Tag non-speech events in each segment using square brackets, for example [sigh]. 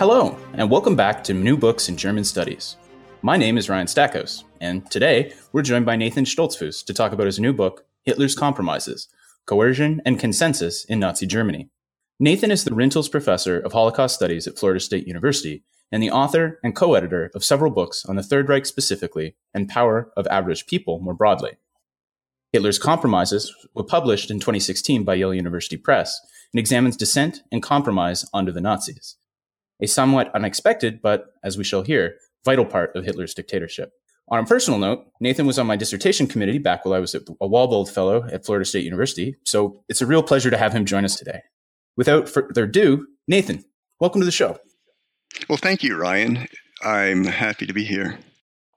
Hello, and welcome back to New Books in German Studies. My name is Ryan Stackhouse, and today we're joined by Nathan Stoltzfus to talk about his new book, Hitler's Compromises Coercion and Consensus in Nazi Germany. Nathan is the Rintel's Professor of Holocaust Studies at Florida State University and the author and co editor of several books on the Third Reich specifically and power of average people more broadly. Hitler's Compromises were published in 2016 by Yale University Press and examines dissent and compromise under the Nazis a somewhat unexpected, but as we shall hear, vital part of Hitler's dictatorship. On a personal note, Nathan was on my dissertation committee back while I was a Warbold Fellow at Florida State University, so it's a real pleasure to have him join us today. Without further ado, Nathan, welcome to the show. Well, thank you, Ryan. I'm happy to be here.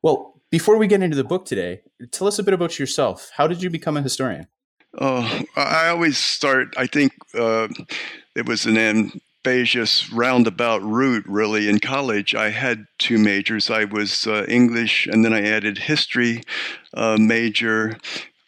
Well, before we get into the book today, tell us a bit about yourself. How did you become a historian? Oh, I always start, I think uh, it was an ambitious roundabout route, really. In college, I had two majors. I was uh, English, and then I added history uh, major.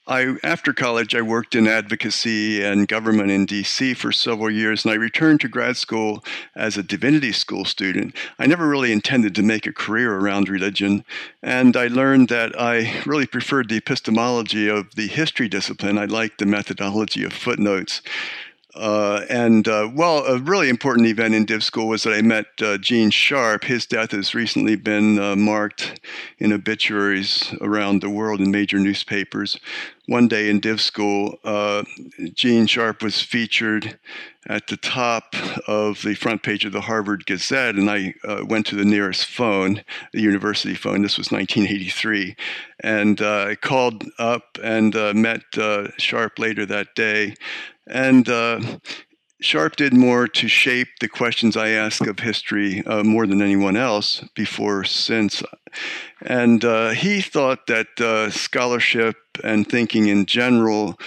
I, after college, I worked in advocacy and government in DC for several years, and I returned to grad school as a divinity school student. I never really intended to make a career around religion, and I learned that I really preferred the epistemology of the history discipline. I liked the methodology of footnotes. Uh, and uh, well, a really important event in Div School was that I met uh, Gene Sharp. His death has recently been uh, marked in obituaries around the world in major newspapers. One day in Div School, uh, Gene Sharp was featured at the top of the front page of the Harvard Gazette, and I uh, went to the nearest phone, the university phone. This was 1983, and I called up and met Sharp later that day and uh, Sharp did more to shape the questions I ask of history uh, more than anyone else before since. And uh, he thought that uh, scholarship and thinking in general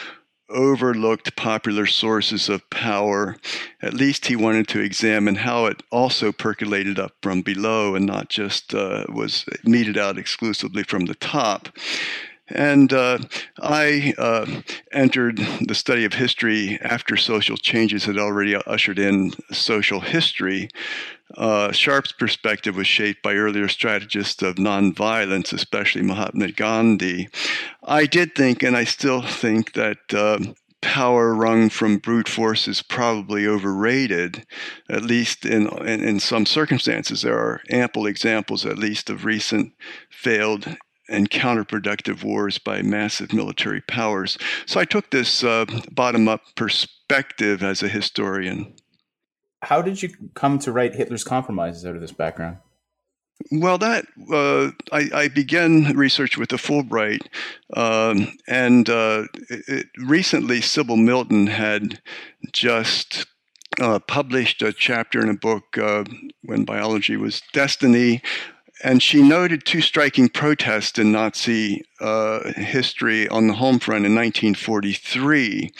overlooked popular sources of power. At least he wanted to examine how it also percolated up from below and not just uh, was meted out exclusively from the top. And uh, I uh, entered the study of history after social changes had already ushered in social history. Uh, Sharp's perspective was shaped by earlier strategists of nonviolence, especially Mahatma Gandhi. I did think, and I still think, that uh, power wrung from brute force is probably overrated, at least in, in, in some circumstances. There are ample examples, at least, of recent failed and counterproductive wars by massive military powers. So I took this uh, bottom up perspective as a historian. How did you come to write Hitler's Compromises out of this background? Well, that uh, I, I, began research with the Fulbright, um, and uh, it, it, recently Sybil Milton had just uh, published a chapter in a book uh, when biology was destiny and she noted two striking protests in Nazi uh, history on the home front in 1943.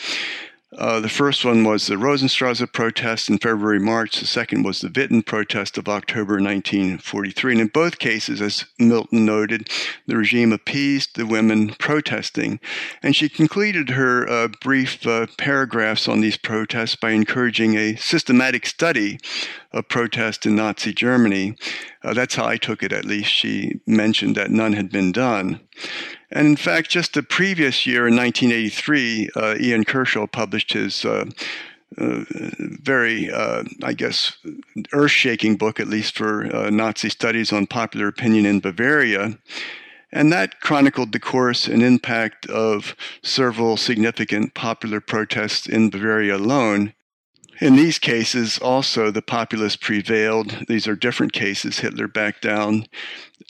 Uh, the first one was the Rosenstrasse protest in February March. The second was the Witten protest of October 1943. And in both cases, as Milton noted, the regime appeased the women protesting. And she concluded her uh, brief uh, paragraphs on these protests by encouraging a systematic study of protest in Nazi Germany. Uh, that's how I took it, at least. She mentioned that none had been done. And in fact, just the previous year in 1983, uh, Ian Kershaw published his uh, uh, very, uh, I guess, earth shaking book, at least for uh, Nazi studies on popular opinion in Bavaria. And that chronicled the course and impact of several significant popular protests in Bavaria alone. In these cases, also, the populace prevailed. These are different cases. Hitler backed down.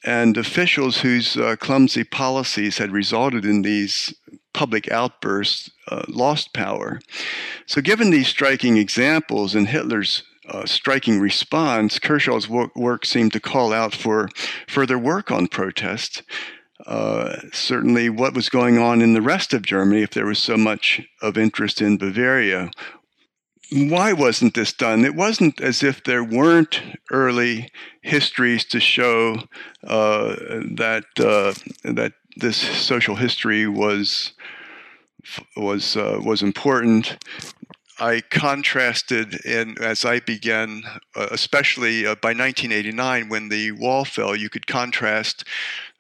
And officials whose uh, clumsy policies had resulted in these public outbursts uh, lost power. So, given these striking examples and Hitler's uh, striking response, Kershaw's work, work, seemed to call out for further work on protest. Uh, certainly, what was going on in the rest of Germany, if there was so much of interest in Bavaria. Why wasn't this done? It wasn't as if there weren't early histories to show uh, that uh, that this social history was was uh, was important. I contrasted in as I began, uh, especially uh, by 1989 when the wall fell. You could contrast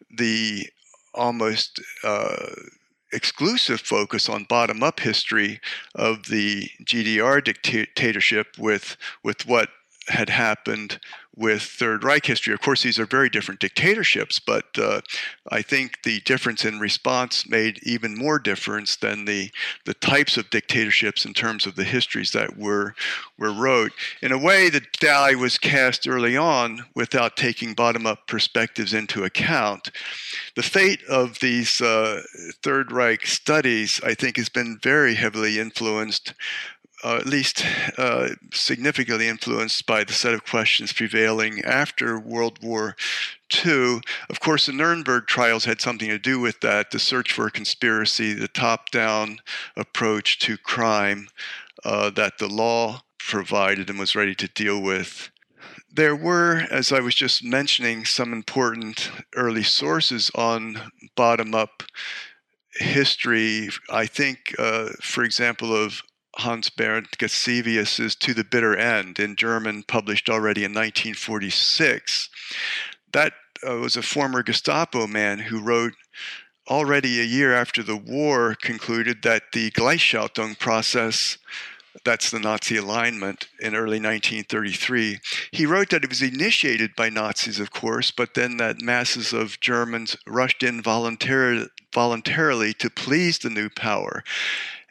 the almost uh, exclusive focus on bottom-up history of the GDR dictatorship with with what had happened with Third Reich history. Of course, these are very different dictatorships, but uh, I think the difference in response made even more difference than the the types of dictatorships in terms of the histories that were were wrote. In a way, the die was cast early on without taking bottom-up perspectives into account. The fate of these uh, Third Reich studies, I think, has been very heavily influenced uh, at least uh, significantly influenced by the set of questions prevailing after World War II. Of course, the Nuremberg trials had something to do with that the search for a conspiracy, the top down approach to crime uh, that the law provided and was ready to deal with. There were, as I was just mentioning, some important early sources on bottom up history. I think, uh, for example, of Hans Bernd Gisevius's To the Bitter End in German, published already in 1946. That uh, was a former Gestapo man who wrote already a year after the war concluded that the Gleichschaltung process that's the Nazi alignment in early 1933. He wrote that it was initiated by Nazis, of course, but then that masses of Germans rushed in voluntarily to please the new power.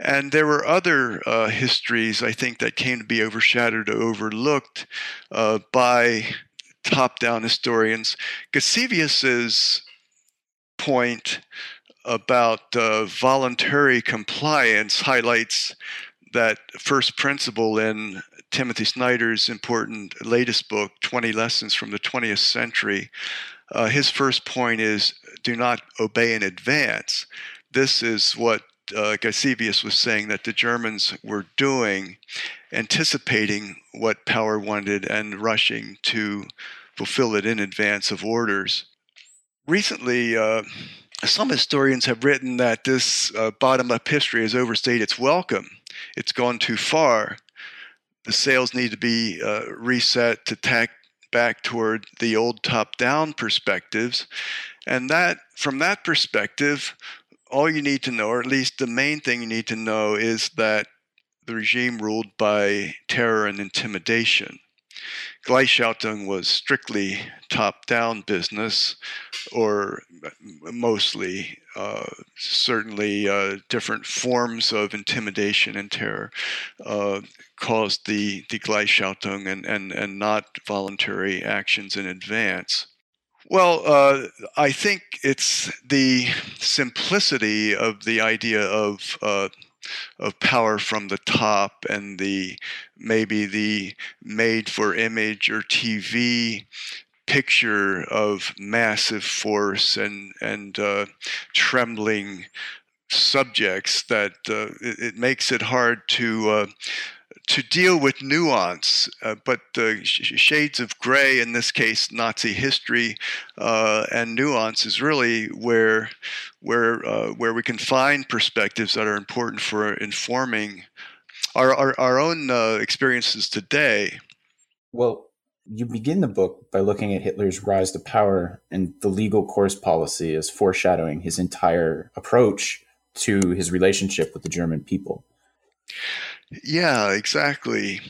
And there were other uh, histories, I think, that came to be overshadowed or overlooked uh, by top down historians. Gisevius's point about uh, voluntary compliance highlights that first principle in Timothy Snyder's important latest book, 20 Lessons from the 20th Century. Uh, his first point is do not obey in advance. This is what uh, Gisevius was saying that the Germans were doing, anticipating what power wanted and rushing to fulfill it in advance of orders. Recently, uh, some historians have written that this uh, bottom up history has overstayed its welcome. It's gone too far. The sails need to be uh, reset to tack back toward the old top down perspectives. And that, from that perspective, all you need to know, or at least the main thing you need to know, is that the regime ruled by terror and intimidation. Gleichschaltung was strictly top down business, or mostly, uh, certainly uh, different forms of intimidation and terror uh, caused the, the Gleichschaltung and, and, and not voluntary actions in advance. Well, uh, I think it's the simplicity of the idea of uh, of power from the top and the maybe the made for image or TV picture of massive force and and uh, trembling subjects that uh, it, it, makes it hard to uh, to deal with nuance, uh, but the sh- shades of gray, in this case, Nazi history uh, and nuance, is really where where uh, where we can find perspectives that are important for informing our our, our own uh, experiences today. Well, you begin the book by looking at Hitler's rise to power and the legal course policy as foreshadowing his entire approach to his relationship with the German people. Yeah, exactly.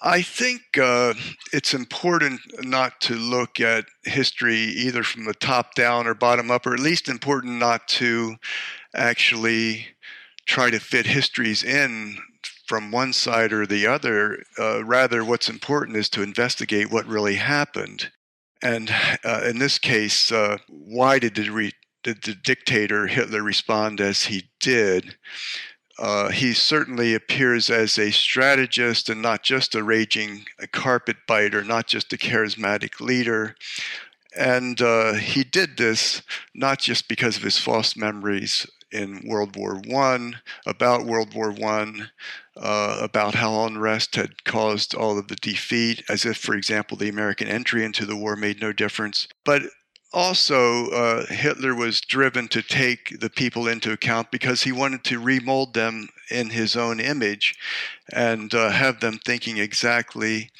I think uh, it's important not to look at history either from the top down or bottom up, or at least important not to actually try to fit histories in from one side or the other. Uh, rather, what's important is to investigate what really happened. And uh, in this case, uh, why did the, re- did the dictator Hitler respond as he did? Uh, he certainly appears as a strategist and not just a raging carpet biter, not just a charismatic leader. And uh, he did this not just because of his false memories in World War One about World War One, uh, about how unrest had caused all of the defeat, as if, for example, the American entry into the war made no difference. But also, uh, Hitler was driven to take the people into account because he wanted to remold them in his own image and uh, have them thinking exactly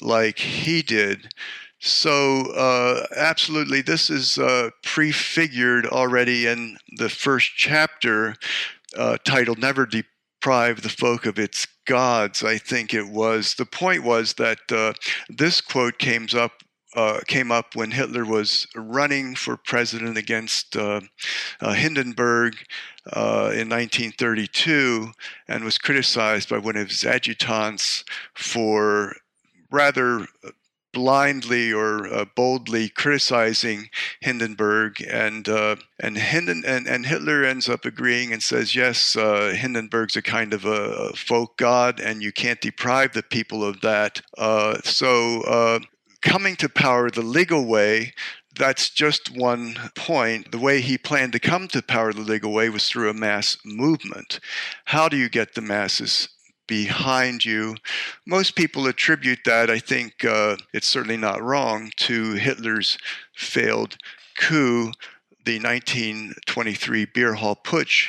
like he did. So, uh, absolutely, this is uh, prefigured already in the first chapter uh, titled Never Deprive the Folk of Its Gods, I think it was. The point was that uh, this quote came up uh, came up when Hitler was running for president against uh, uh, Hindenburg uh, in 1932 and was criticized by one of his adjutants for rather blindly or uh, boldly criticizing Hindenburg, and uh, and, Hinden, and and Hitler ends up agreeing and says, yes, uh, Hindenburg's a kind of a, folk god, and you can't deprive the people of that. so coming to power the legal way, that's just one point. The way he planned to come to power the legal way was through a mass movement. How do you get the masses behind you? Most people attribute that, I think uh, it's certainly not wrong, to Hitler's failed coup, the 1923 beer hall putsch,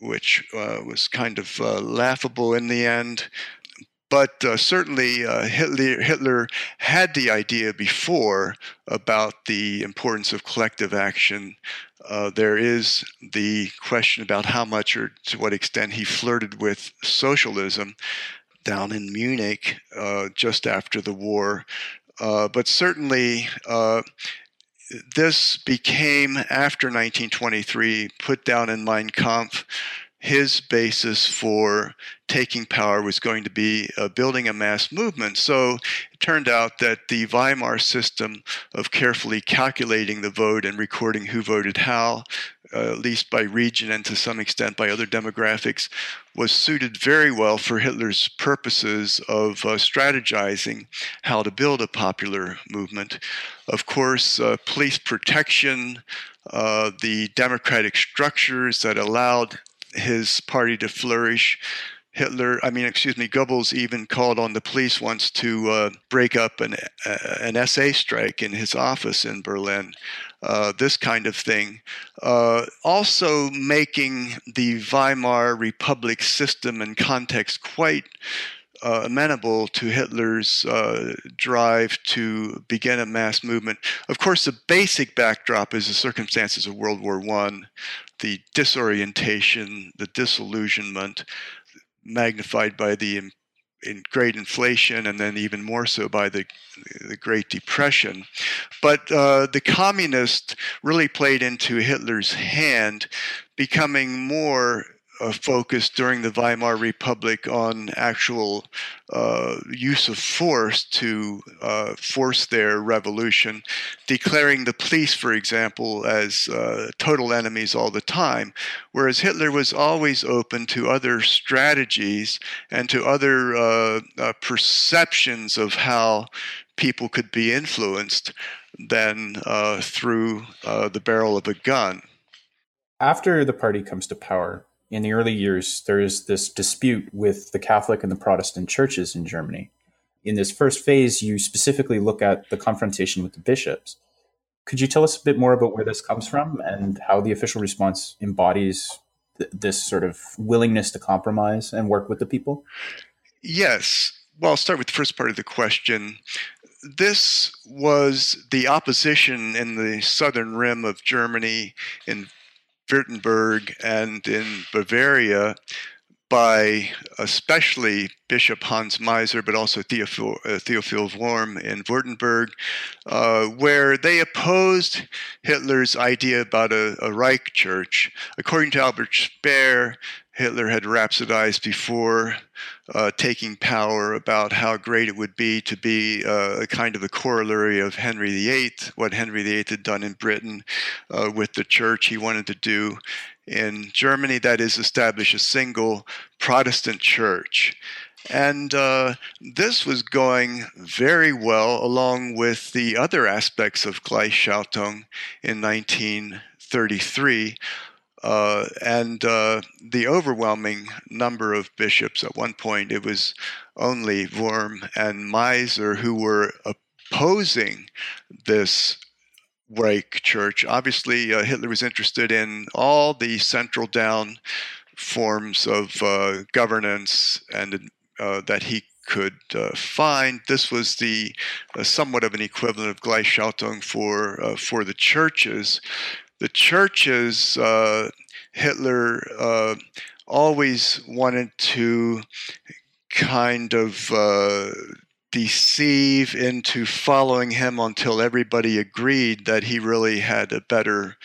which uh, was kind of uh, laughable in the end but uh, certainly uh, Hitler, Hitler, had the idea before about the importance of collective action. Uh, there is the question about how much or to what extent he flirted with socialism down in Munich uh, just after the war. Uh, but certainly, uh, this became, after 1923, put down in Mein Kampf his basis for taking power was going to be uh, building a mass movement. So it turned out that the Weimar system of carefully calculating the vote and recording who voted how, uh, at least by region and to some extent by other demographics, was suited very well for Hitler's purposes of uh, strategizing how to build a popular movement. Of course, uh, police protection, uh, the democratic structures that allowed his party to flourish. Hitler, I mean, excuse me, Goebbels even called on the police once to uh, break up an, uh, an SA strike in his office in Berlin. Uh, this kind of thing. Uh, also, making the Weimar Republic system and context quite uh, amenable to Hitler's uh, drive to begin a mass movement. Of course, the basic backdrop is the circumstances of World War I, the disorientation, the disillusionment, magnified by the in great inflation and then even more so by the, the Great Depression. But uh, the communists really played into Hitler's hand, becoming more uh, focus during the Weimar Republic on actual uh, use of force to uh, force their revolution, declaring the police, for example, as uh, total enemies all the time, whereas Hitler was always open to other strategies and to other uh, uh, perceptions of how people could be influenced than through the barrel of a gun. After the party comes to power, in the early years, there is this dispute with the Catholic and the Protestant churches in Germany. In this first phase, you specifically look at the confrontation with the bishops. Could you tell us a bit more about where this comes from and how the official response embodies th- this sort of willingness to compromise and work with the people? Yes. Well, I'll start with the first part of the question. This was the opposition in the southern rim of Germany in Württemberg and in Bavaria by especially Bishop Hans Meiser, but also Theophil, uh, Theophil Wurm in Württemberg, uh, where they opposed Hitler's idea about a, a Reich church. According to Albert Speer, Hitler had rhapsodized before uh, taking power about how great it would be to be uh, kind of a corollary of Henry VIII, what Henry VIII had done in Britain uh, with the church. He wanted to do in Germany, that is, establish a single Protestant church. And uh, this was going very well along with the other aspects of Gleichschaltung in 1933. Uh, and uh, the overwhelming number of bishops at one point, it was only Wurm and Meiser who were opposing this Reich Church. Obviously, uh, Hitler was interested in all the central down forms of uh, governance and uh, that he could uh, find. This was the uh, somewhat of an equivalent of Gleichschaltung for uh, for the churches. The churches, uh, Hitler uh, always wanted to kind of deceive into following him until everybody agreed that he really had a better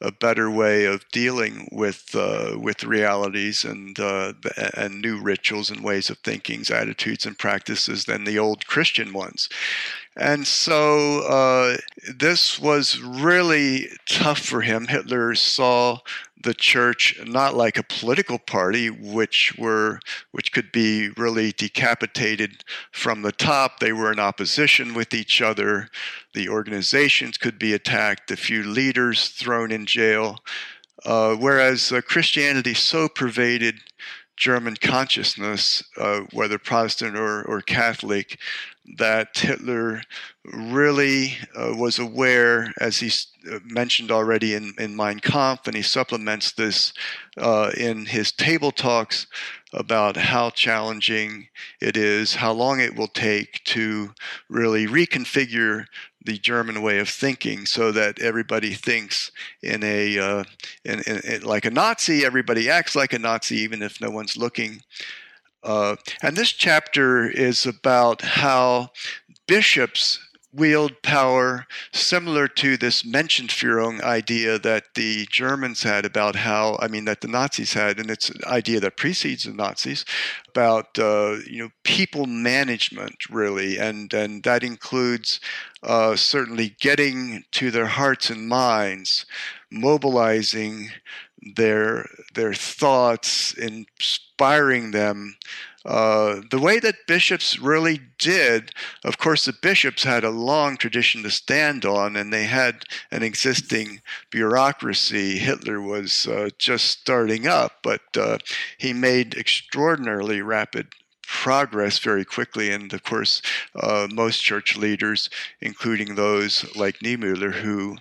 a better way of dealing with uh, with realities and uh, and new rituals and ways of thinking, attitudes and practices than the old Christian ones. And so uh, this was really tough for him. Hitler saw the church not like a political party, which were which could be really decapitated from the top. They were in opposition with each other. The organizations could be attacked. A few leaders thrown in jail. Uh, whereas uh, Christianity so pervaded German consciousness, uh, whether Protestant or, or Catholic, that Hitler really uh, was aware, as he uh, mentioned already in, in Mein Kampf, and he supplements this uh, in his table talks about how challenging it is, how long it will take to really reconfigure the German way of thinking so that everybody thinks in a uh, in, in, in, like a Nazi, everybody acts like a Nazi even if no one's looking. Uh, and this chapter is about how bishops wield power similar to this Menschenführung idea that the Germans had about how, I mean, that the Nazis had, and it's an idea that precedes the Nazis about, uh, you know, people management, really. And, and that includes uh, certainly getting to their hearts and minds, mobilizing their, their thoughts, inspiring them uh, the way that bishops really did, of course, the bishops had a long tradition to stand on, and they had an existing bureaucracy. Hitler was uh, just starting up, but uh, he made extraordinarily rapid progress very quickly. And of course, uh, most church leaders, including those like Niemöller, who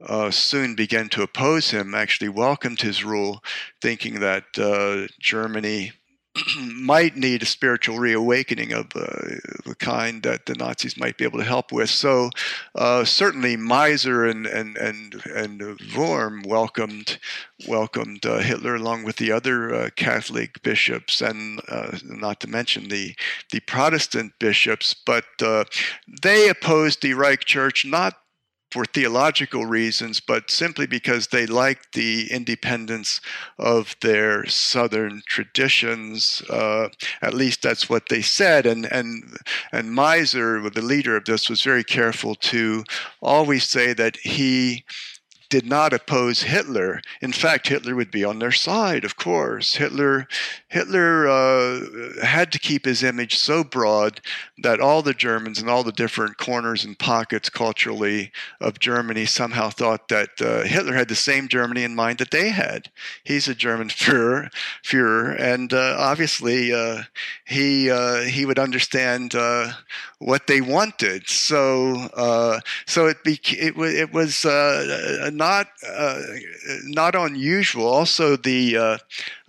uh, soon began to oppose him, actually welcomed his rule, thinking that uh, Germany [clears throat] might need a spiritual reawakening of uh, the kind that the Nazis might be able to help with. So uh, certainly Meiser and and and and Wurm welcomed welcomed uh, Hitler along with the other uh, Catholic bishops, and not to mention the the Protestant bishops. But they opposed the Reich Church not for theological reasons, but simply because they liked the independence of their Southern traditions. Uh, at least that's what they said. And and and Meiser, the leader of this, was very careful to always say that he did not oppose Hitler. In fact, Hitler would be on their side, of course. Hitler, Hitler uh, had to keep his image so broad that all the Germans and all the different corners and pockets culturally of Germany somehow thought that uh, Hitler had the same Germany in mind that they had. He's a German [laughs] Führer, Führer and uh, obviously uh, he uh, he would understand uh, what they wanted. So so it, beca- it, it was not uh, not unusual. Also, the uh,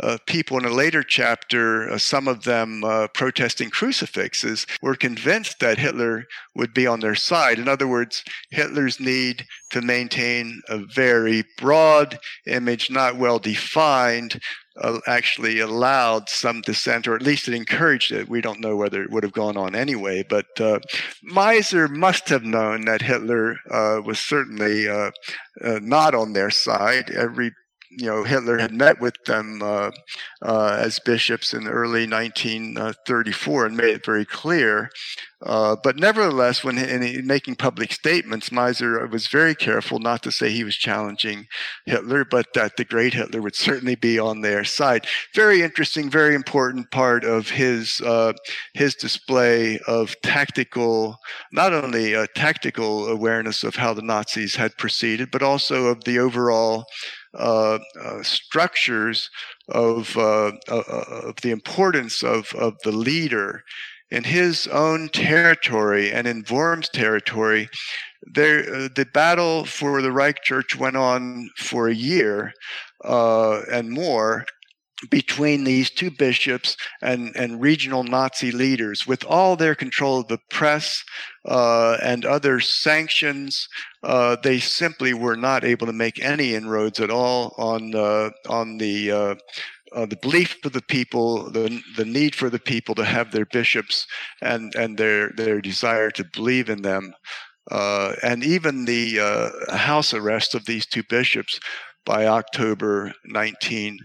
uh, people in a later chapter, uh, some of them uh, protesting crucifixes, were convinced that Hitler would be on their side. In other words, Hitler's need to maintain a very broad image, not well defined, uh, actually allowed some dissent, or at least it encouraged it. We don't know whether it would have gone on anyway, but uh, must have known that Hitler uh, was certainly uh, uh, not on their side. Every you know, Hitler had met with them uh, uh, as bishops in early 1934 and made it very clear. Uh, but nevertheless, when in, in, making public statements, Meiser was very careful not to say he was challenging Hitler, but that the great Hitler would certainly be on their side. Very interesting, very important part of his uh, his display of tactical, not only a tactical awareness of how the Nazis had proceeded, but also of the overall uh, uh, structures of, uh, of the importance of, of the leader in his own territory and in Wurm's territory. There, the battle for the Reich Church went on for a year and more between these two bishops and, and regional Nazi leaders, with all their control of the press uh, and other sanctions, uh, they simply were not able to make any inroads at all on uh, on the uh, uh, the belief of the people, the the need for the people to have their bishops and and their their desire to believe in them, uh, and even the house arrest of these two bishops by October 19.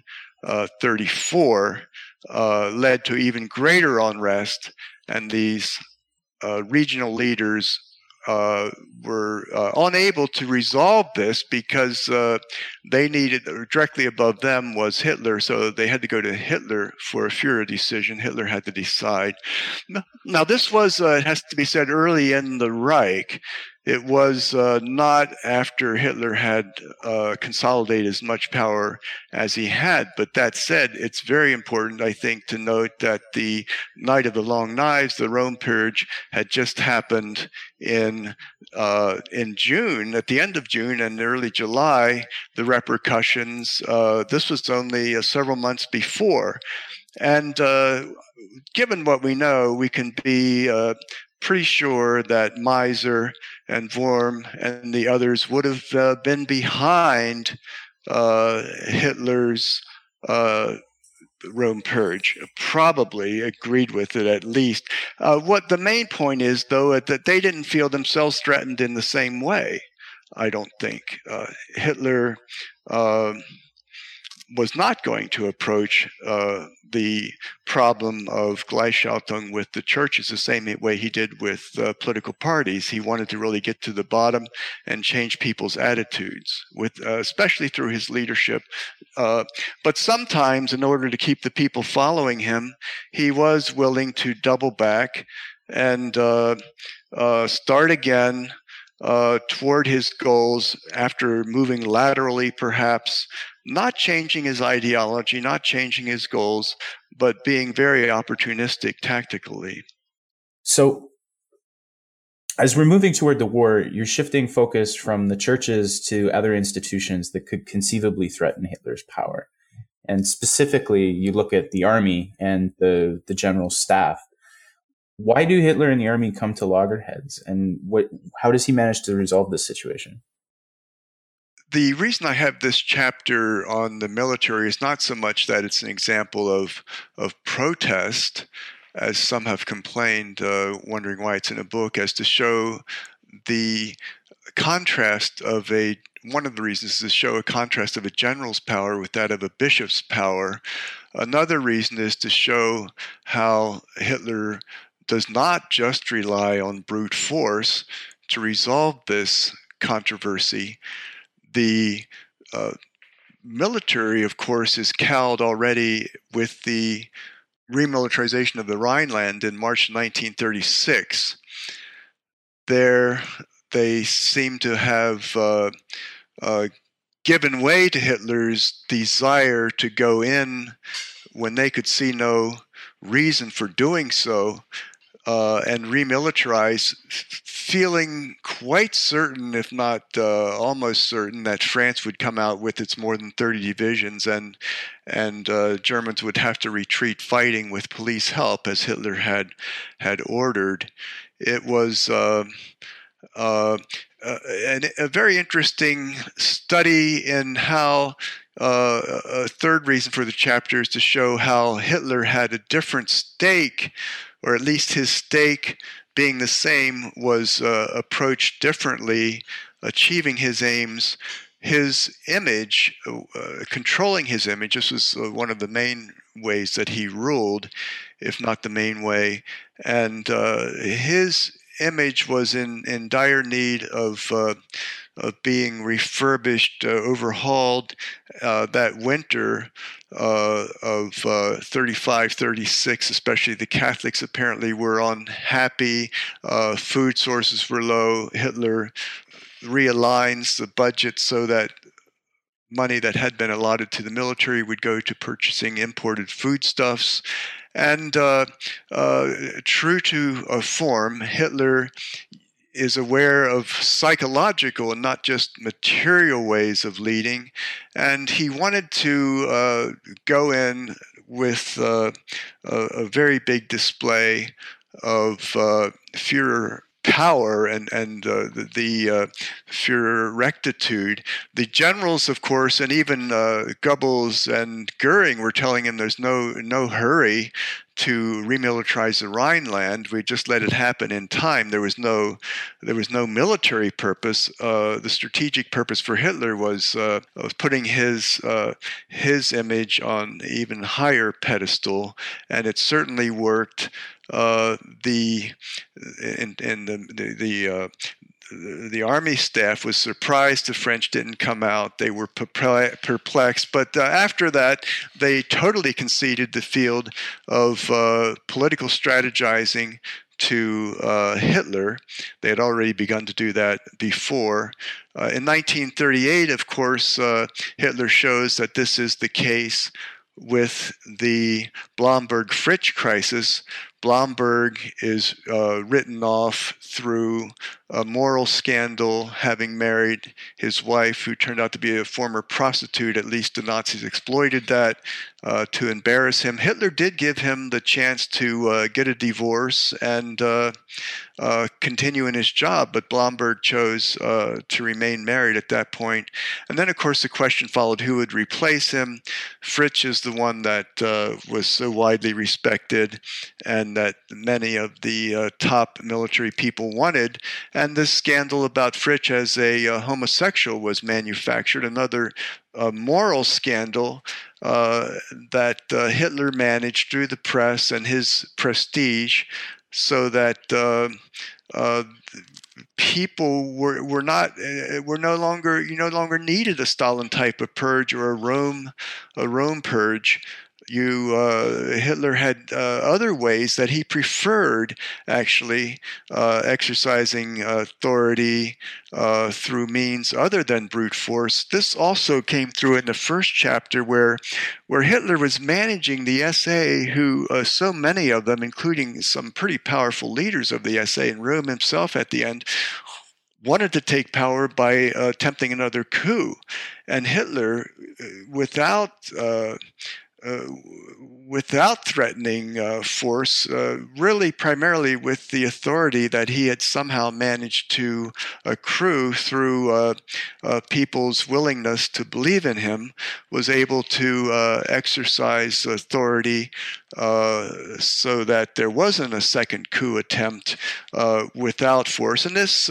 Uh, 34 uh, led to even greater unrest, and these uh, regional leaders uh, were uh, unable to resolve this because uh, they needed directly above them was Hitler, so they had to go to Hitler for a Führer decision. Hitler had to decide. Now, this was, it has to be said, early in the Reich. It was uh, not after Hitler had uh, consolidated as much power as he had. But that said, it's very important, I think, to note that the Night of the Long Knives, the Röhm Purge, had just happened in uh, in June, at the end of June and early July. The repercussions. Uh, this was only uh, several months before, and uh, given what we know, we can be pretty sure that Meiser and Wurm and the others would have uh, been behind uh, Hitler's uh, Röhm purge. Probably agreed with it at least. Uh, what the main point is, though, that they didn't feel themselves threatened in the same way. I don't think uh, Hitler uh, was not going to approach uh, the problem of Gleichschaltung with the churches the same way he did with uh, political parties. He wanted to really get to the bottom and change people's attitudes, with uh, especially through his leadership. Uh, but sometimes, in order to keep the people following him, he was willing to double back and uh, uh, start again. Uh, toward his goals after moving laterally, perhaps not changing his ideology, not changing his goals, but being very opportunistic tactically. So, as we're moving toward the war, you're shifting focus from the churches to other institutions that could conceivably threaten Hitler's power. And specifically, you look at the army and the, the general staff. Why do Hitler and the army come to loggerheads? And what, how does he manage to resolve this situation? The reason I have this chapter on the military is not so much that it's an example of of protest, as some have complained, uh, wondering why it's in a book, as to show the contrast of a one of the reasons is to show a contrast of a general's power with that of a bishop's power. Another reason is to show how Hitler does not just rely on brute force to resolve this controversy, the uh, military, of course, is cowed already with the remilitarization of the Rhineland in March 1936. There, they seem to have uh, uh, given way to Hitler's desire to go in when they could see no reason for doing so uh, and remilitarize, feeling quite certain, if not uh, almost certain, that France would come out with its more than 30 divisions and and uh, Germans would have to retreat fighting with police help, as Hitler had had ordered. It was. Uh, uh, a very interesting study in how uh, a third reason for the chapter is to show how Hitler had a different stake or at least his stake being the same, was uh, approached differently, achieving his aims. his image, uh, controlling his image, this was uh, one of the main ways that he ruled, if not the main way. And his image was in, in dire need of, uh, of being refurbished, uh, overhauled. Uh, that winter uh, of 35, 36, especially the Catholics apparently were unhappy. food sources were low. Hitler realigns the budget so that money that had been allotted to the military would go to purchasing imported foodstuffs. And uh, uh, true to a form, Hitler is aware of psychological and not just material ways of leading. And he wanted to uh, go in with uh, a, a, very big display of uh, Führer power and and uh, the, the uh, Führer rectitude. The generals, of course, and even uh, Goebbels and Goering were telling him there's no no hurry to remilitarize the Rhineland. We just let it happen in time. There was no there was no military purpose. Uh, the strategic purpose for Hitler was uh, was putting his uh, his image on even higher pedestal, and it certainly worked. Uh, the in, in the the, the uh, the army staff was surprised the French didn't come out. They were perplexed. But uh, after that, they totally conceded the field of uh, political strategizing to uh, Hitler. They had already begun to do that before. Uh, in 1938, of course, uh, Hitler shows that this is the case with the Blomberg Fritsch crisis, Blomberg is uh, written off through a moral scandal, having married his wife, who turned out to be a former prostitute. At least the Nazis exploited that uh, to embarrass him. Hitler did give him the chance to uh, get a divorce and uh, uh, continue in his job, but Blomberg chose uh, to remain married at that point. And then, of course, the question followed who would replace him. Fritsch is the one that was so widely respected and that many of the top military people wanted. And this scandal about Fritsch as a uh, homosexual was manufactured. Another uh, moral scandal uh, that uh, Hitler managed through the press and his prestige so that uh, people were, were not were no longer you no longer needed a Stalin type of purge or a Röhm a Röhm purge you uh, Hitler had uh, other ways that he preferred actually uh, exercising authority uh, through means other than brute force. This also came through in the first chapter where where Hitler was managing the SA, who uh, so many of them, including some pretty powerful leaders of the SA and Röhm himself at the end, wanted to take power by uh, attempting another coup. And Hitler, without uh, uh, without threatening uh, force, uh, really primarily with the authority that he had somehow managed to accrue through uh, uh, people's willingness to believe in him, was able to uh, exercise authority so that there wasn't a second coup attempt without force. And this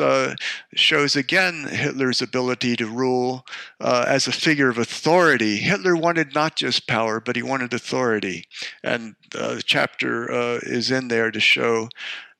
shows again Hitler's ability to rule as a figure of authority. Hitler wanted not just power, but he wanted authority. And uh, the chapter uh, is in there to show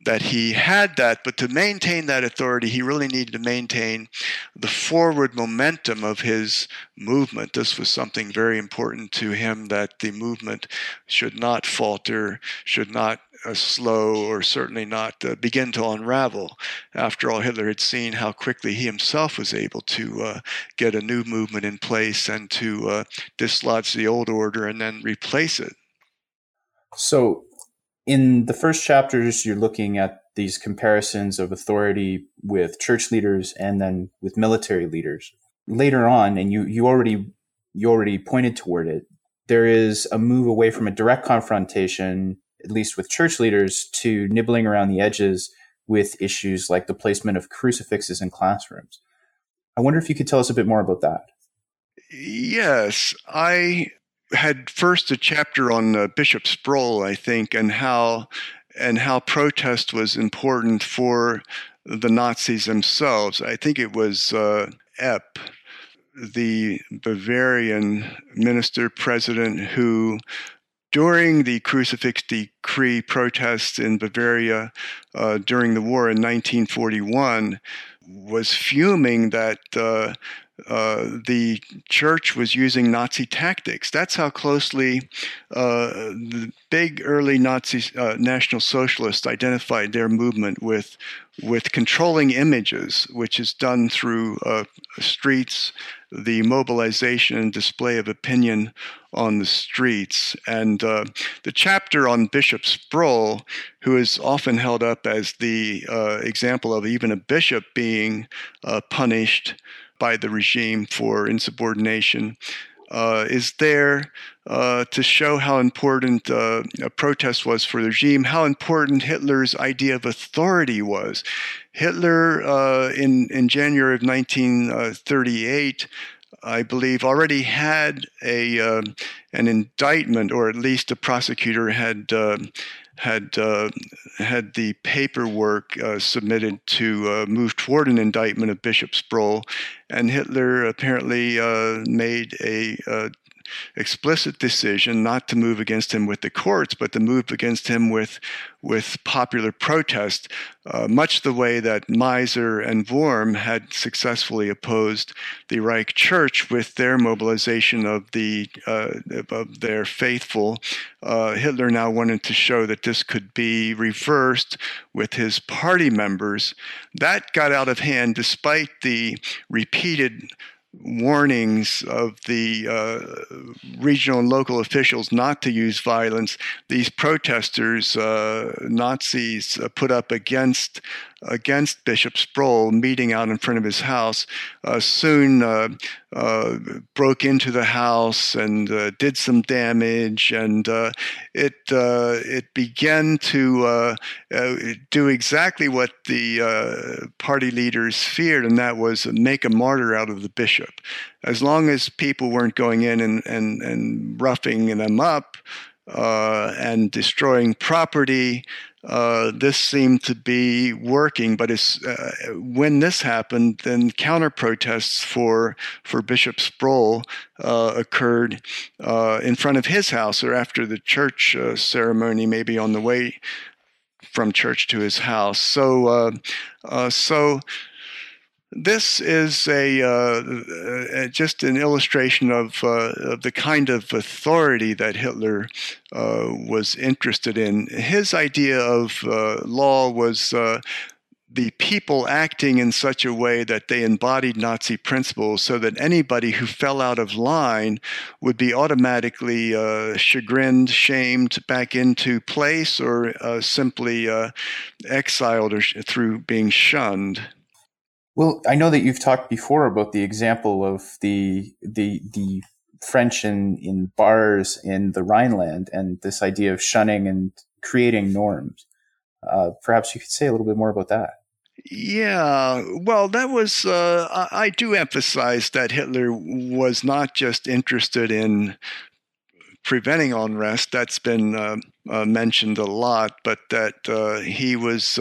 that he had that, but to maintain that authority, he really needed to maintain the forward momentum of his movement. This was something very important to him that the movement should not falter, should not uh, slow, or certainly not uh, begin to unravel. After all, Hitler had seen how quickly he himself was able to uh, get a new movement in place and to uh, dislodge the old order and then replace it. So, in the first chapters, you're looking at these comparisons of authority with church leaders and then with military leaders. Later on, and you, you already you already pointed toward it, there is a move away from a direct confrontation at least with church leaders, to nibbling around the edges with issues like the placement of crucifixes in classrooms. I wonder if you could tell us a bit more about that. Yes, I had first a chapter on uh, Bishop Sproll, I think, and how and how protest was important for the Nazis themselves. I think it was uh, Epp the Bavarian minister president who during the crucifix decree protests in Bavaria uh, during the war in 1941 was fuming that uh, uh, the church was using Nazi tactics. That's how closely uh, the big early Nazi uh, National Socialists identified their movement with with controlling images, which is done through uh, streets, the mobilization and display of opinion on the streets. And uh, the chapter on Bishop Sproll, who is often held up as the example of even a bishop being punished by the regime for insubordination, uh, is there uh, to show how important uh, a protest was for the regime, how important Hitler's idea of authority was. Hitler, uh, in, in January of 1938, I believe, already had a uh, an indictment, or at least a prosecutor had uh, had uh, had the paperwork uh, submitted to uh, move toward an indictment of Bishop Sproll, and Hitler apparently uh, made a uh, explicit decision not to move against him with the courts, but to move against him with with popular protest, uh, much the way that Meiser and Wurm had successfully opposed the Reich Church with their mobilization of the uh, of their faithful. Uh, Hitler now wanted to show that this could be reversed with his party members. That got out of hand despite the repeated warnings of the uh, regional and local officials not to use violence, these protesters, uh, Nazis, uh, put up against against Bishop Sproll meeting out in front of his house, uh, soon uh, uh, broke into the house and uh, did some damage, and uh, it uh, it began to do exactly what the party leaders feared, and that was make a martyr out of the bishop. As long as people weren't going in and and, and roughing them up. and destroying property, uh, this seemed to be working. But uh, when this happened, then counter protests for for Bishop Sproll uh, occurred uh, in front of his house or after the church uh, ceremony, maybe on the way from church to his house. So so this is a uh, just an illustration of, uh, of, the kind of authority that Hitler uh, was interested in. His idea of uh, law was uh, the people acting in such a way that they embodied Nazi principles so that anybody who fell out of line would be automatically uh, chagrined, shamed back into place, or simply exiled or sh- through being shunned. Well, I know that you've talked before about the example of the the the French in in bars in the Rhineland and this idea of shunning and creating norms. Uh, perhaps you could say a little bit more about that. Yeah, well, that was, uh, I, I, do emphasize that Hitler was not just interested in preventing unrest, that's been uh, uh mentioned a lot, but that uh, he was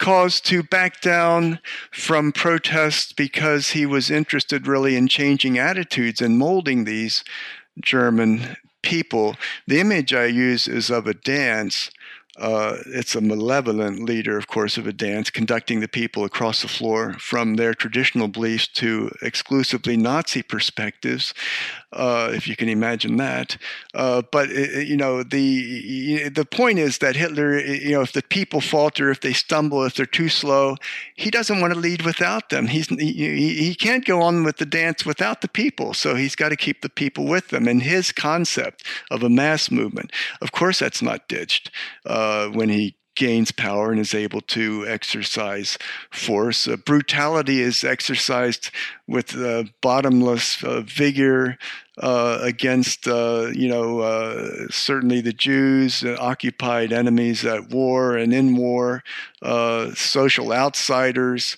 uh, cause to back down from protests because he was interested really in changing attitudes and molding these German people. The image I use is of a dance uh, it's a malevolent leader, of course, of a dance, conducting the people across the floor from their traditional beliefs to exclusively Nazi perspectives, uh, if you can imagine that. Uh, but you know, the the point is that Hitler, you know, if the people falter, if they stumble, if they're too slow, he doesn't want to lead without them. He's he, he can't go on with the dance without the people, so he's got to keep the people with them. And his concept of a mass movement, of course, that's not ditched. Uh, uh, when he gains power and is able to exercise force. Uh, brutality is exercised with uh, bottomless uh, vigor uh, against, uh, you know, certainly the Jews, occupied enemies at war and in war, social outsiders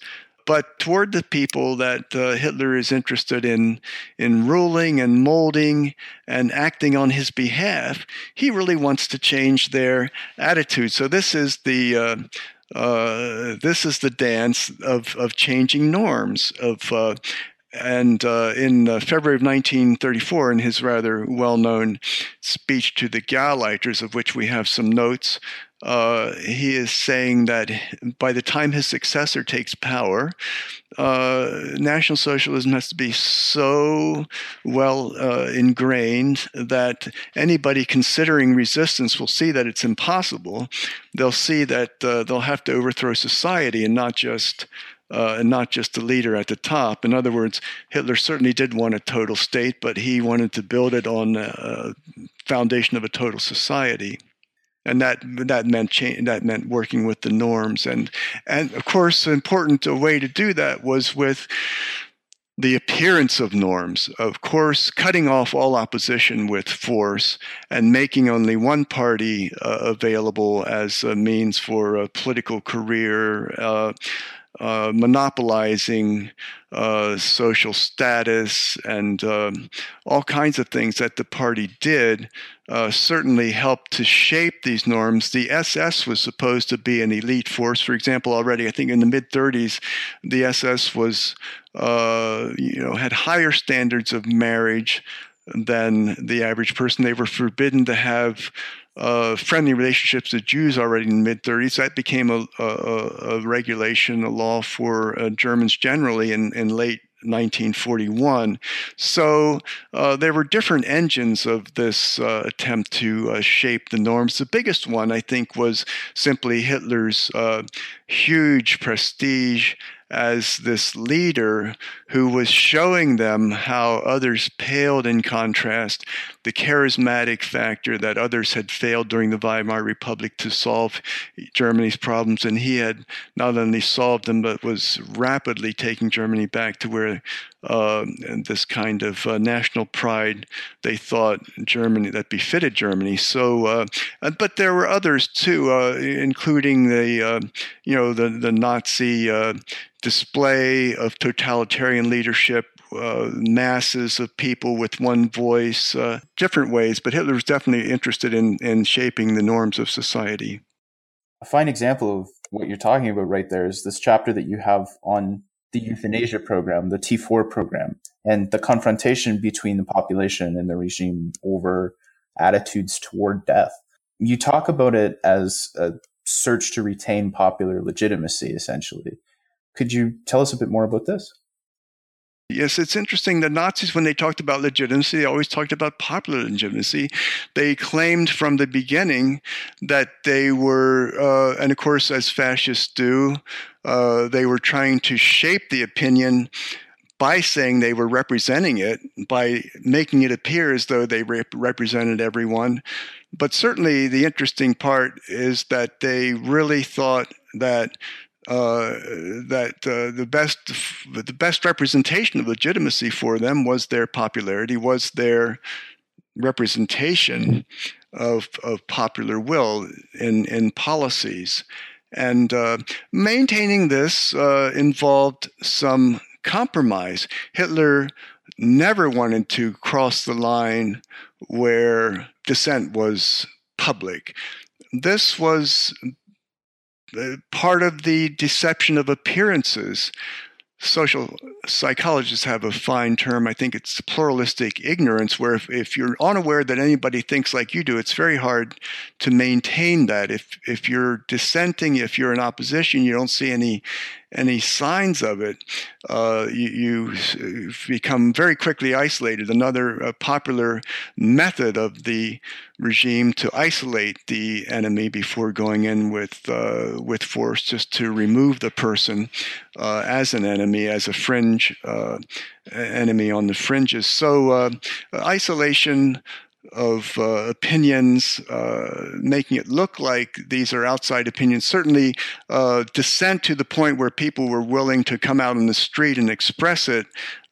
but toward the people that uh, Hitler is interested in in ruling and molding and acting on his behalf, he really wants to change their attitude. So this is the uh, uh, this is the dance of of changing norms of uh, And uh, in uh, February of 1934, in his rather well known speech to the Gauleiters, of which we have some notes, uh, he is saying that by the time his successor takes power, uh, National Socialism has to be so well uh, ingrained that anybody considering resistance will see that it's impossible. They'll see that uh, they'll have to overthrow society and not just. Uh, and not just the leader at the top. In other words, Hitler certainly did want a total state, but he wanted to build it on a foundation of a total society and that that meant that meant working with the norms. And and of course an important way to do that was with the appearance of norms. Of course cutting off all opposition with force and making only one party uh, available as a means for a political career uh, uh, monopolizing uh, social status and um, all kinds of things that the party did uh, certainly helped to shape these norms. The SS was supposed to be an elite force. For example, already I think in the mid 30s, the SS was uh, you know had higher standards of marriage than the average person. They were forbidden to have uh, friendly relationships with Jews already in the mid 30s. That became a, a, a, regulation, a law for uh, Germans generally in, in late 1941. So uh, there were different engines of this uh, attempt to uh, shape the norms. The biggest one, I think, was simply Hitler's uh, huge prestige as this leader who was showing them how others paled in contrast, the charismatic factor that others had failed during the Weimar Republic to solve Germany's problems. And he had not only solved them, but was rapidly taking Germany back to where uh, this kind of uh, national pride they thought Germany that befitted Germany. So, uh, but there were others too, uh, including the uh, you know the the Nazi uh, display of totalitarian leadership uh, masses of people with one voice, uh, different ways, but Hitler was definitely interested in, in shaping the norms of society. A fine example of what you're talking about right there is this chapter that you have on the euthanasia program, the T4 program, and the confrontation between the population and the regime over attitudes toward death. You talk about it as a search to retain popular legitimacy, essentially. Could you tell us a bit more about this? Yes, it's interesting. The Nazis, when they talked about legitimacy, they always talked about popular legitimacy. They claimed from the beginning that they were, uh, and of course, as fascists do, uh, they were trying to shape the opinion by saying they were representing it, by making it appear as though they rep- represented everyone. But certainly, the interesting part is that they really thought that uh, that uh, the best the best representation of legitimacy for them was their popularity, was their representation of of popular will in in policies, and uh, maintaining this uh, involved some compromise. Hitler never wanted to cross the line where dissent was public. This was part of the deception of appearances. Social psychologists have a fine term. I think it's pluralistic ignorance, where if, if you're unaware that anybody thinks like you do, it's very hard to maintain that. If if you're dissenting, if you're in opposition, you don't see any any signs of it, uh, you, you, become very quickly isolated. Another uh, popular method of the regime to isolate the enemy before going in with uh, with force, just to remove the person uh, as an enemy, as a fringe uh, enemy on the fringes. So uh, isolation of uh, opinions, uh, making it look like these are outside opinions. Certainly, uh, dissent to the point where people were willing to come out on the street and express it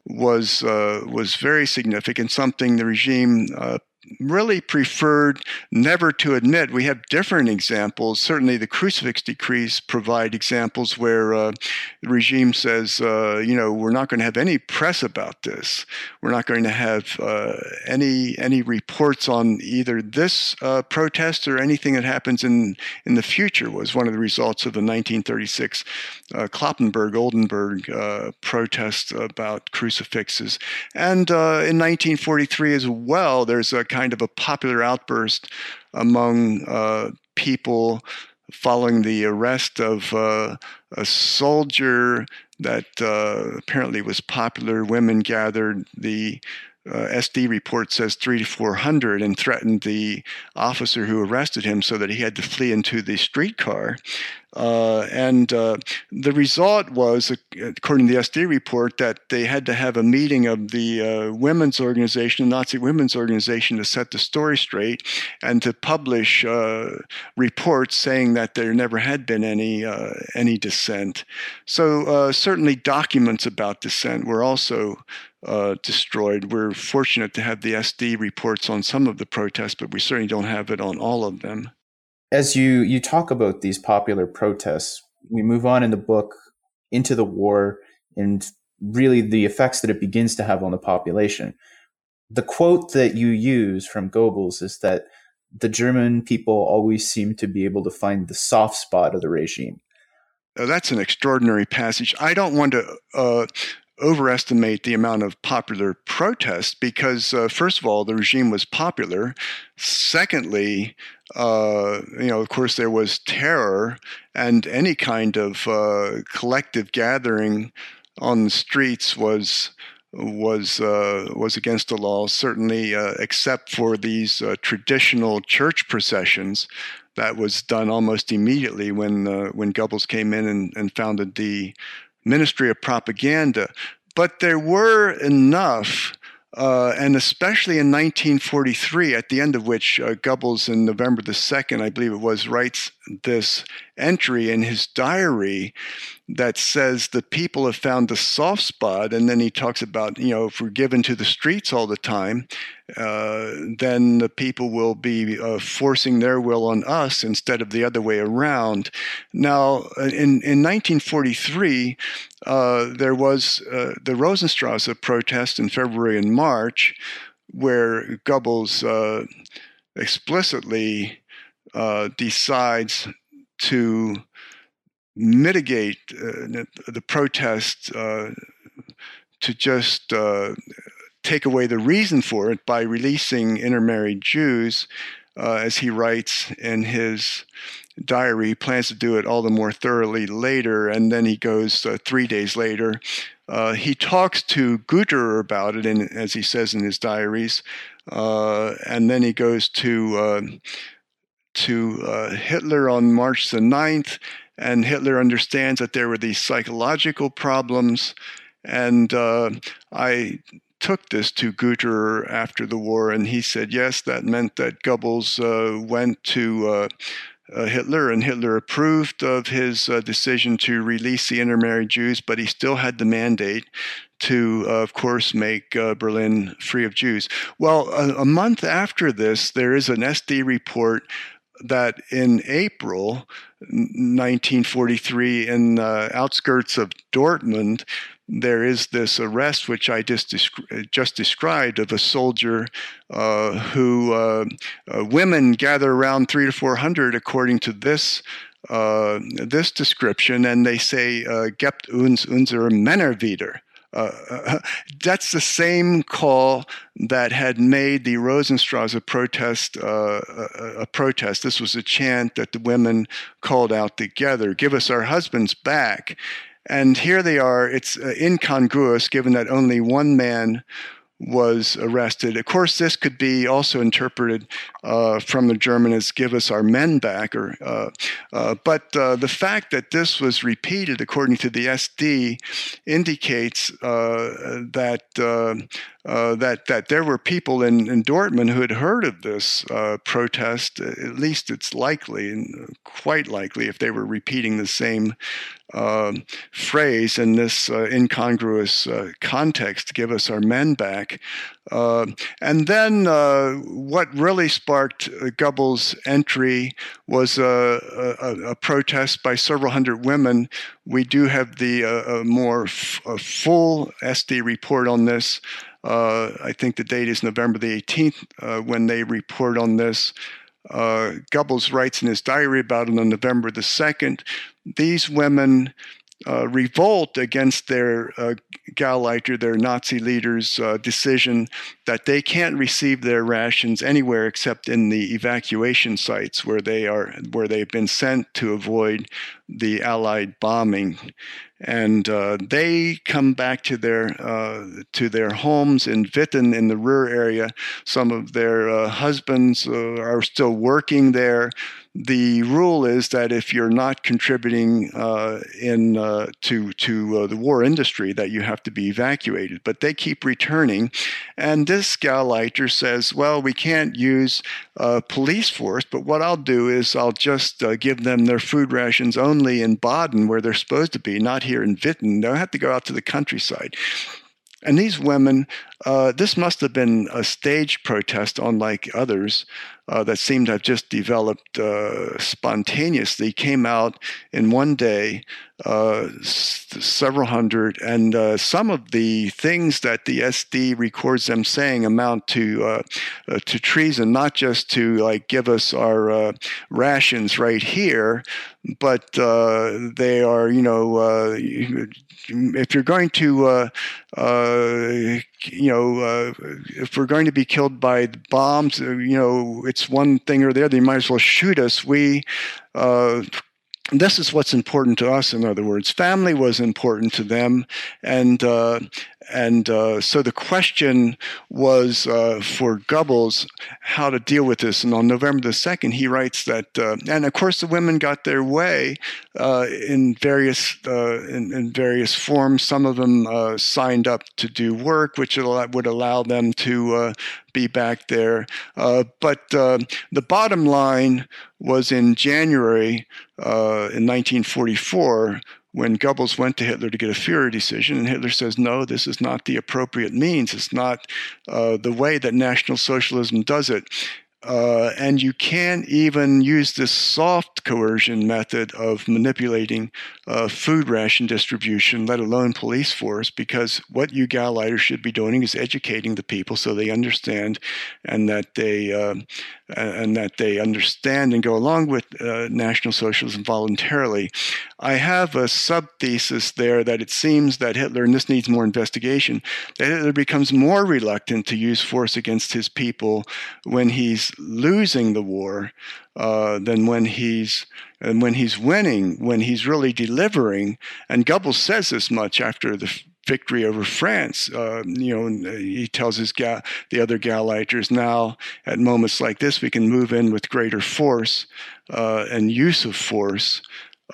was uh, was very significant. Something the regime uh, really preferred never to admit. We have different examples. Certainly, the crucifix decrees provide examples where uh, the regime says, uh, you know, we're not going to have any press about this. We're not going to have uh, any any reports on either this uh, protest or anything that happens in in the future. Was one of the results of the 1936 uh, Cloppenburg Oldenburg uh, protest about crucifixes, and in 1943 as well, there's a kind of a popular outburst among uh, people following the arrest of uh, a soldier that uh, apparently was popular. Women gathered. The uh, SD report says three to four hundred and threatened the officer who arrested him so that he had to flee into the streetcar. Uh, and uh, the result was, according to the SD report, that they had to have a meeting of the uh, women's organization, Nazi women's organization, to set the story straight and to publish uh, reports saying that there never had been any uh, any dissent. So uh, certainly documents about dissent were also destroyed. We're fortunate to have the SD reports on some of the protests, but we certainly don't have it on all of them as you you talk about these popular protests, we move on in the book into the war and really the effects that it begins to have on the population. The quote that you use from Goebbels is that the German people always seem to be able to find the soft spot of the regime. Uh, that's an extraordinary passage. I don't want to uh, overestimate the amount of popular protest because, uh, first of all, the regime was popular. Secondly, uh, you know, of course, there was terror, and any kind of uh, collective gathering on the streets was was uh, was against the law. Certainly, uh, except for these uh, traditional church processions. That was done almost immediately when when Goebbels came in and, and founded the Ministry of Propaganda. But there were enough, uh, and especially in 1943, at the end of which uh, Goebbels, in November the 2nd, I believe it was, writes this entry in his diary that says the people have found the soft spot. And then he talks about, you know, if we're given to the streets all the time, uh, then the people will be uh, forcing their will on us instead of the other way around. Now, in, in 1943, uh, there was uh, the Rosenstrasse protest in February and March, where Goebbels uh, explicitly decides to mitigate uh, the protest uh, to just uh, take away the reason for it by releasing intermarried Jews, uh, as he writes in his diary. He plans to do it all the more thoroughly later, and then he goes uh, three days later. Uh, he talks to Guter about it, in, as he says in his diaries, and then he goes to uh, to uh, Hitler on March the 9th, and Hitler understands that there were these psychological problems. And uh, I took this to Gutterer after the war, and he said, yes, that meant that Goebbels uh, went to uh, uh, Hitler, and Hitler approved of his uh, decision to release the intermarried Jews, but he still had the mandate to, uh, of course, make uh, Berlin free of Jews. Well, a, a, month after this, there is an SD report that in April 1943, in the outskirts of Dortmund, there is this arrest, which I just, just described, of a soldier uh, who uh, uh, women gather around three to four hundred, according to this uh, this description, and they say, uh, "Gebt uns unsere Männer wieder." Uh, [laughs] that's the same call that had made the Rosenstrasse protest uh, a, a, protest. This was a chant that the women called out together Give us our husbands back. And here they are. It's uh, incongruous given that only one man was arrested. Of course, this could be also interpreted uh, from the German as "give us our men back," or uh, uh, but uh, the fact that this was repeated, according to the SD, indicates uh, that uh, that that there were people in, in Dortmund who had heard of this uh, protest. At least it's likely, and quite likely, if they were repeating the same uh, phrase in this uh, incongruous uh, context, "Give us our men back." Uh, and then uh, what really sparked Goebbels' entry was a, a, a, protest by several hundred women. We do have the uh, more full SD report on this. Uh, I think the date is November the 18th uh, when they report on this. Uh, Goebbels writes in his diary about it on November the 2nd. These women uh, revolt against their uh, Gauleiter, their Nazi leaders' uh, decision that they can't receive their rations anywhere except in the evacuation sites where they are where they've been sent to avoid the Allied bombing and uh, they come back to their uh, to their homes in Witten in the Ruhr area. Some of their uh, husbands are still working there. The rule is that if you're not contributing uh, in uh, to to the war industry, that you have to be evacuated. But they keep returning, and this Gauleiter says, "Well, we can't use police force, but what I'll do is I'll just give them their food rations only in Baden, where they're supposed to be, not here in Witten. They'll have to go out to the countryside. And these women, uh, this must have been a staged protest, unlike others uh, that seemed to have just developed uh, spontaneously, came out in one day, uh, s- several hundred. And uh, some of the things that the SD records them saying amount to, to treason, not just to like give us our rations right here, but they are, you know, if you're going to, you know, uh, if we're going to be killed by bombs, uh, you know, it's one thing or the other. You might as well shoot us. We uh, this is what's important to us in other words family was important to them and uh, and uh, so the question was uh, for Goebbels how to deal with this. And on November the 2nd, he writes that, uh, and of course, the women got their way uh, in various uh, in, in, various forms. Some of them uh, signed up to do work, which would allow them to be back there. but the bottom line was in January in 1944 when Goebbels went to Hitler to get a Führer decision, and Hitler says, no, this is not the appropriate means. It's not uh, the way that National Socialism does it. Uh, and you can't even use this soft coercion method of manipulating uh, food ration distribution, let alone police force, because what you Gauleiters should be doing is educating the people so they understand and that they uh, and that they understand and go along with uh, National Socialism voluntarily. I have a sub thesis there that it seems that Hitler, and this needs more investigation, that Hitler becomes more reluctant to use force against his people when he's losing the war uh, than when he's and when he's winning, when he's really delivering. And Goebbels says this much after the victory over France. Uh, you know, he tells his ga- the other Gauleiters now at moments like this we can move in with greater force uh, and use of force.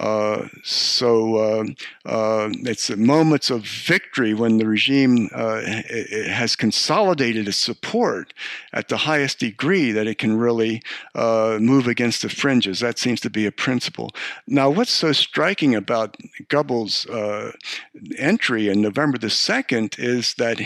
Uh, so uh, uh, it's moments of victory when the regime uh, has consolidated its support at the highest degree that it can really uh, move against the fringes. That seems to be a principle. Now, what's so striking about Goebbels' entry in November the 2nd is that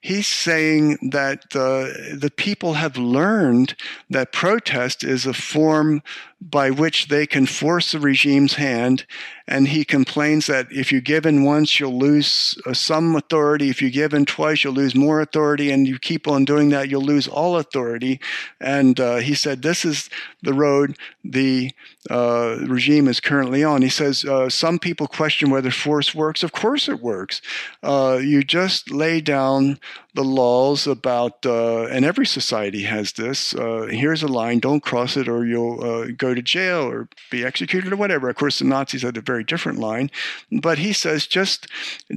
he's saying that the people have learned that protest is a form by which they can force the regime's hand. And he complains that if you give in once, you'll lose uh, some authority. If you give in twice, you'll lose more authority. And you keep on doing that, you'll lose all authority. And uh, he said, This is the road the uh, regime is currently on. He says, uh, Some people question whether force works. Of course it works. Uh, you just lay down the laws about, uh, and every society has this. here's a line, don't cross it or you'll go to jail or be executed or whatever. Of course, the Nazis had a very different line, but he says just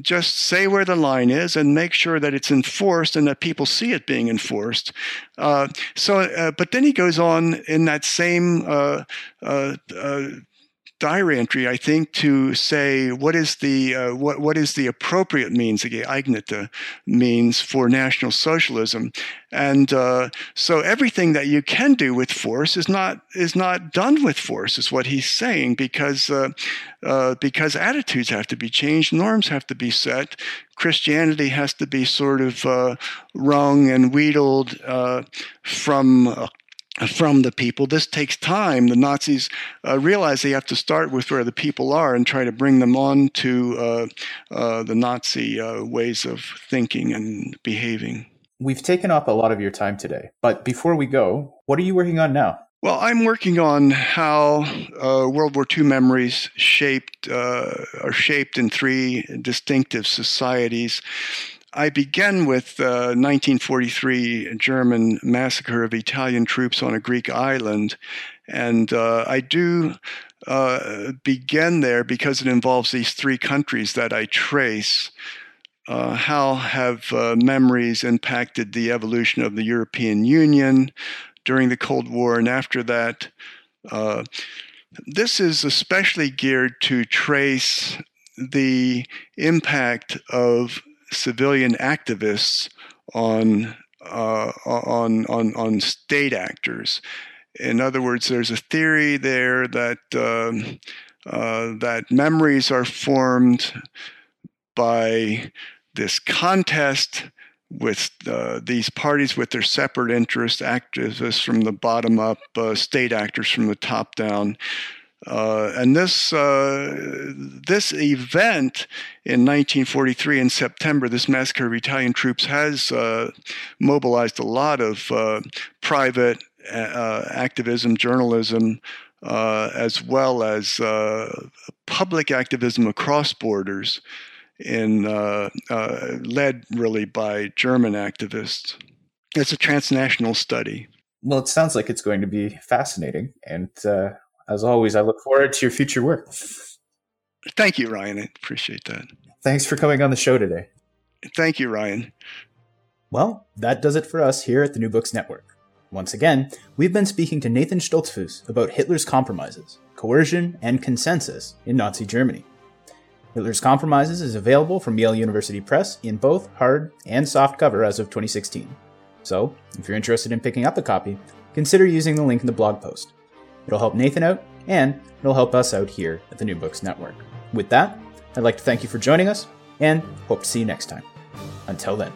just say where the line is and make sure that it's enforced and that people see it being enforced. Uh, so, uh, but then he goes on in that same uh, uh, uh diary entry, I think, to say what is the uh, what what is the appropriate means, the geeignete means for National Socialism, and uh, so everything that you can do with force is not is not done with force, is what he's saying, because uh, uh because attitudes have to be changed, norms have to be set, Christianity has to be sort of uh, wrung and wheedled uh, from from the people. This takes time. The Nazis uh, realize they have to start with where the people are and try to bring them on to uh, uh, the Nazi uh, ways of thinking and behaving. We've taken up a lot of your time today, but before we go, what are you working on now? Well, I'm working on how uh, World War II memories shaped uh, are shaped in three distinctive societies I begin with the uh, 1943 German massacre of Italian troops on a Greek island. And uh, I do uh, begin there because it involves these three countries that I trace. Uh, how have uh, memories impacted the evolution of the European Union during the Cold War and after that? Uh, this is especially geared to trace the impact of civilian activists on uh, on on on state actors. In other words, there's a theory there that um, uh, that memories are formed by this contest with uh, these parties with their separate interests, activists from the bottom up, uh, state actors from the top down, uh, and this uh, this event in 1943 in September, this massacre of Italian troops has uh, mobilized a lot of uh, private uh, activism, journalism, uh, as well as public activism across borders, in led really by German activists. It's a transnational study. Well, it sounds like it's going to be fascinating, and as always, I look forward to your future work. Thank you, Ryan. I appreciate that. Thanks for coming on the show today. Thank you, Ryan. Well, that does it for us here at the New Books Network. Once again, we've been speaking to Nathan Stoltzfus about Hitler's compromises, coercion, and consensus in Nazi Germany. Hitler's Compromises is available from Yale University Press in both hard and soft cover as of 2016. So, if you're interested in picking up a copy, consider using the link in the blog post. It'll help Nathan out, and it'll help us out here at the New Books Network. With that, I'd like to thank you for joining us, and hope to see you next time. Until then.